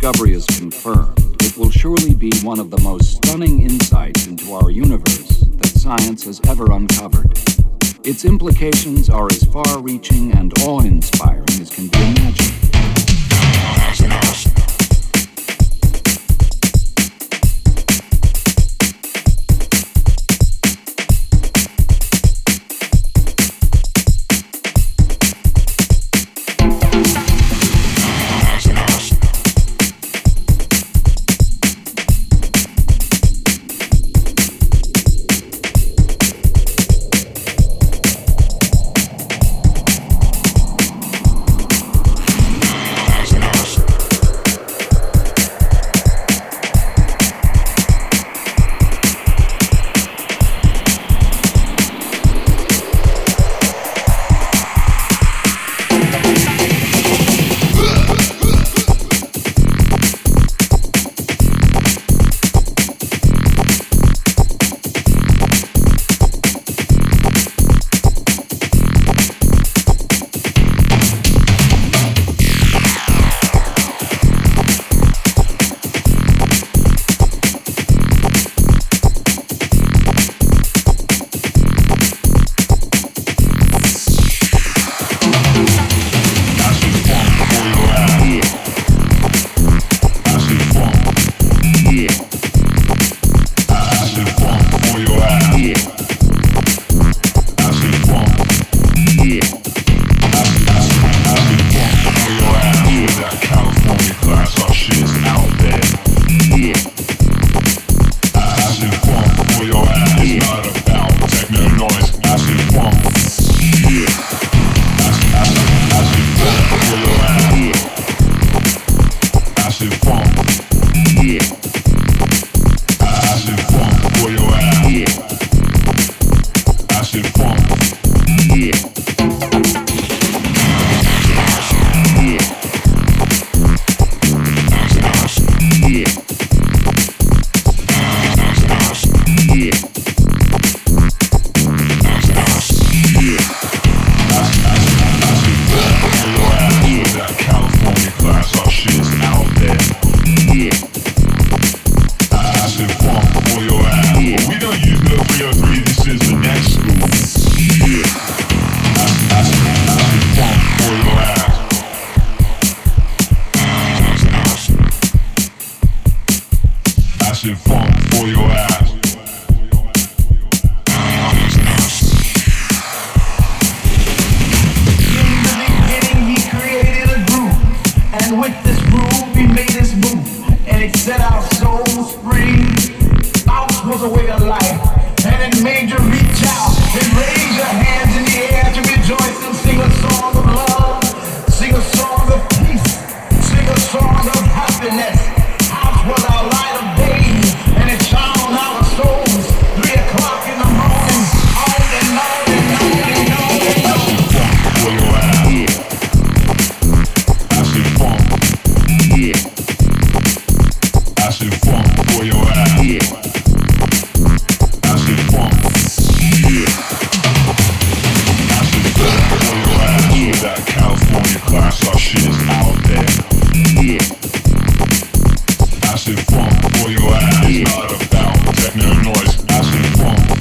discovery is confirmed, it will surely be one of the most stunning insights into our universe that science has ever uncovered. Its implications are as far reaching and awe inspiring as can be imagined. Of funk for your ass. Not about techno noise, acid funk